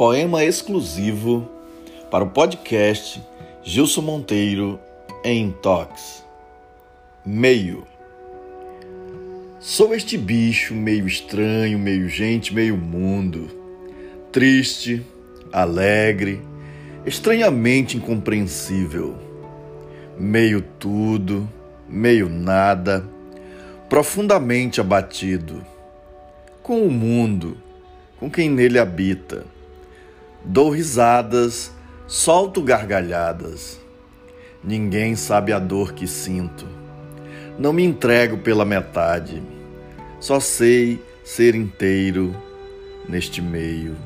poema exclusivo para o podcast Gilson Monteiro em Tox. Meio. Sou este bicho meio estranho, meio gente, meio mundo. Triste, alegre, estranhamente incompreensível. Meio tudo, meio nada, profundamente abatido. Com o mundo, com quem nele habita. Dou risadas, solto gargalhadas. Ninguém sabe a dor que sinto. Não me entrego pela metade. Só sei ser inteiro neste meio.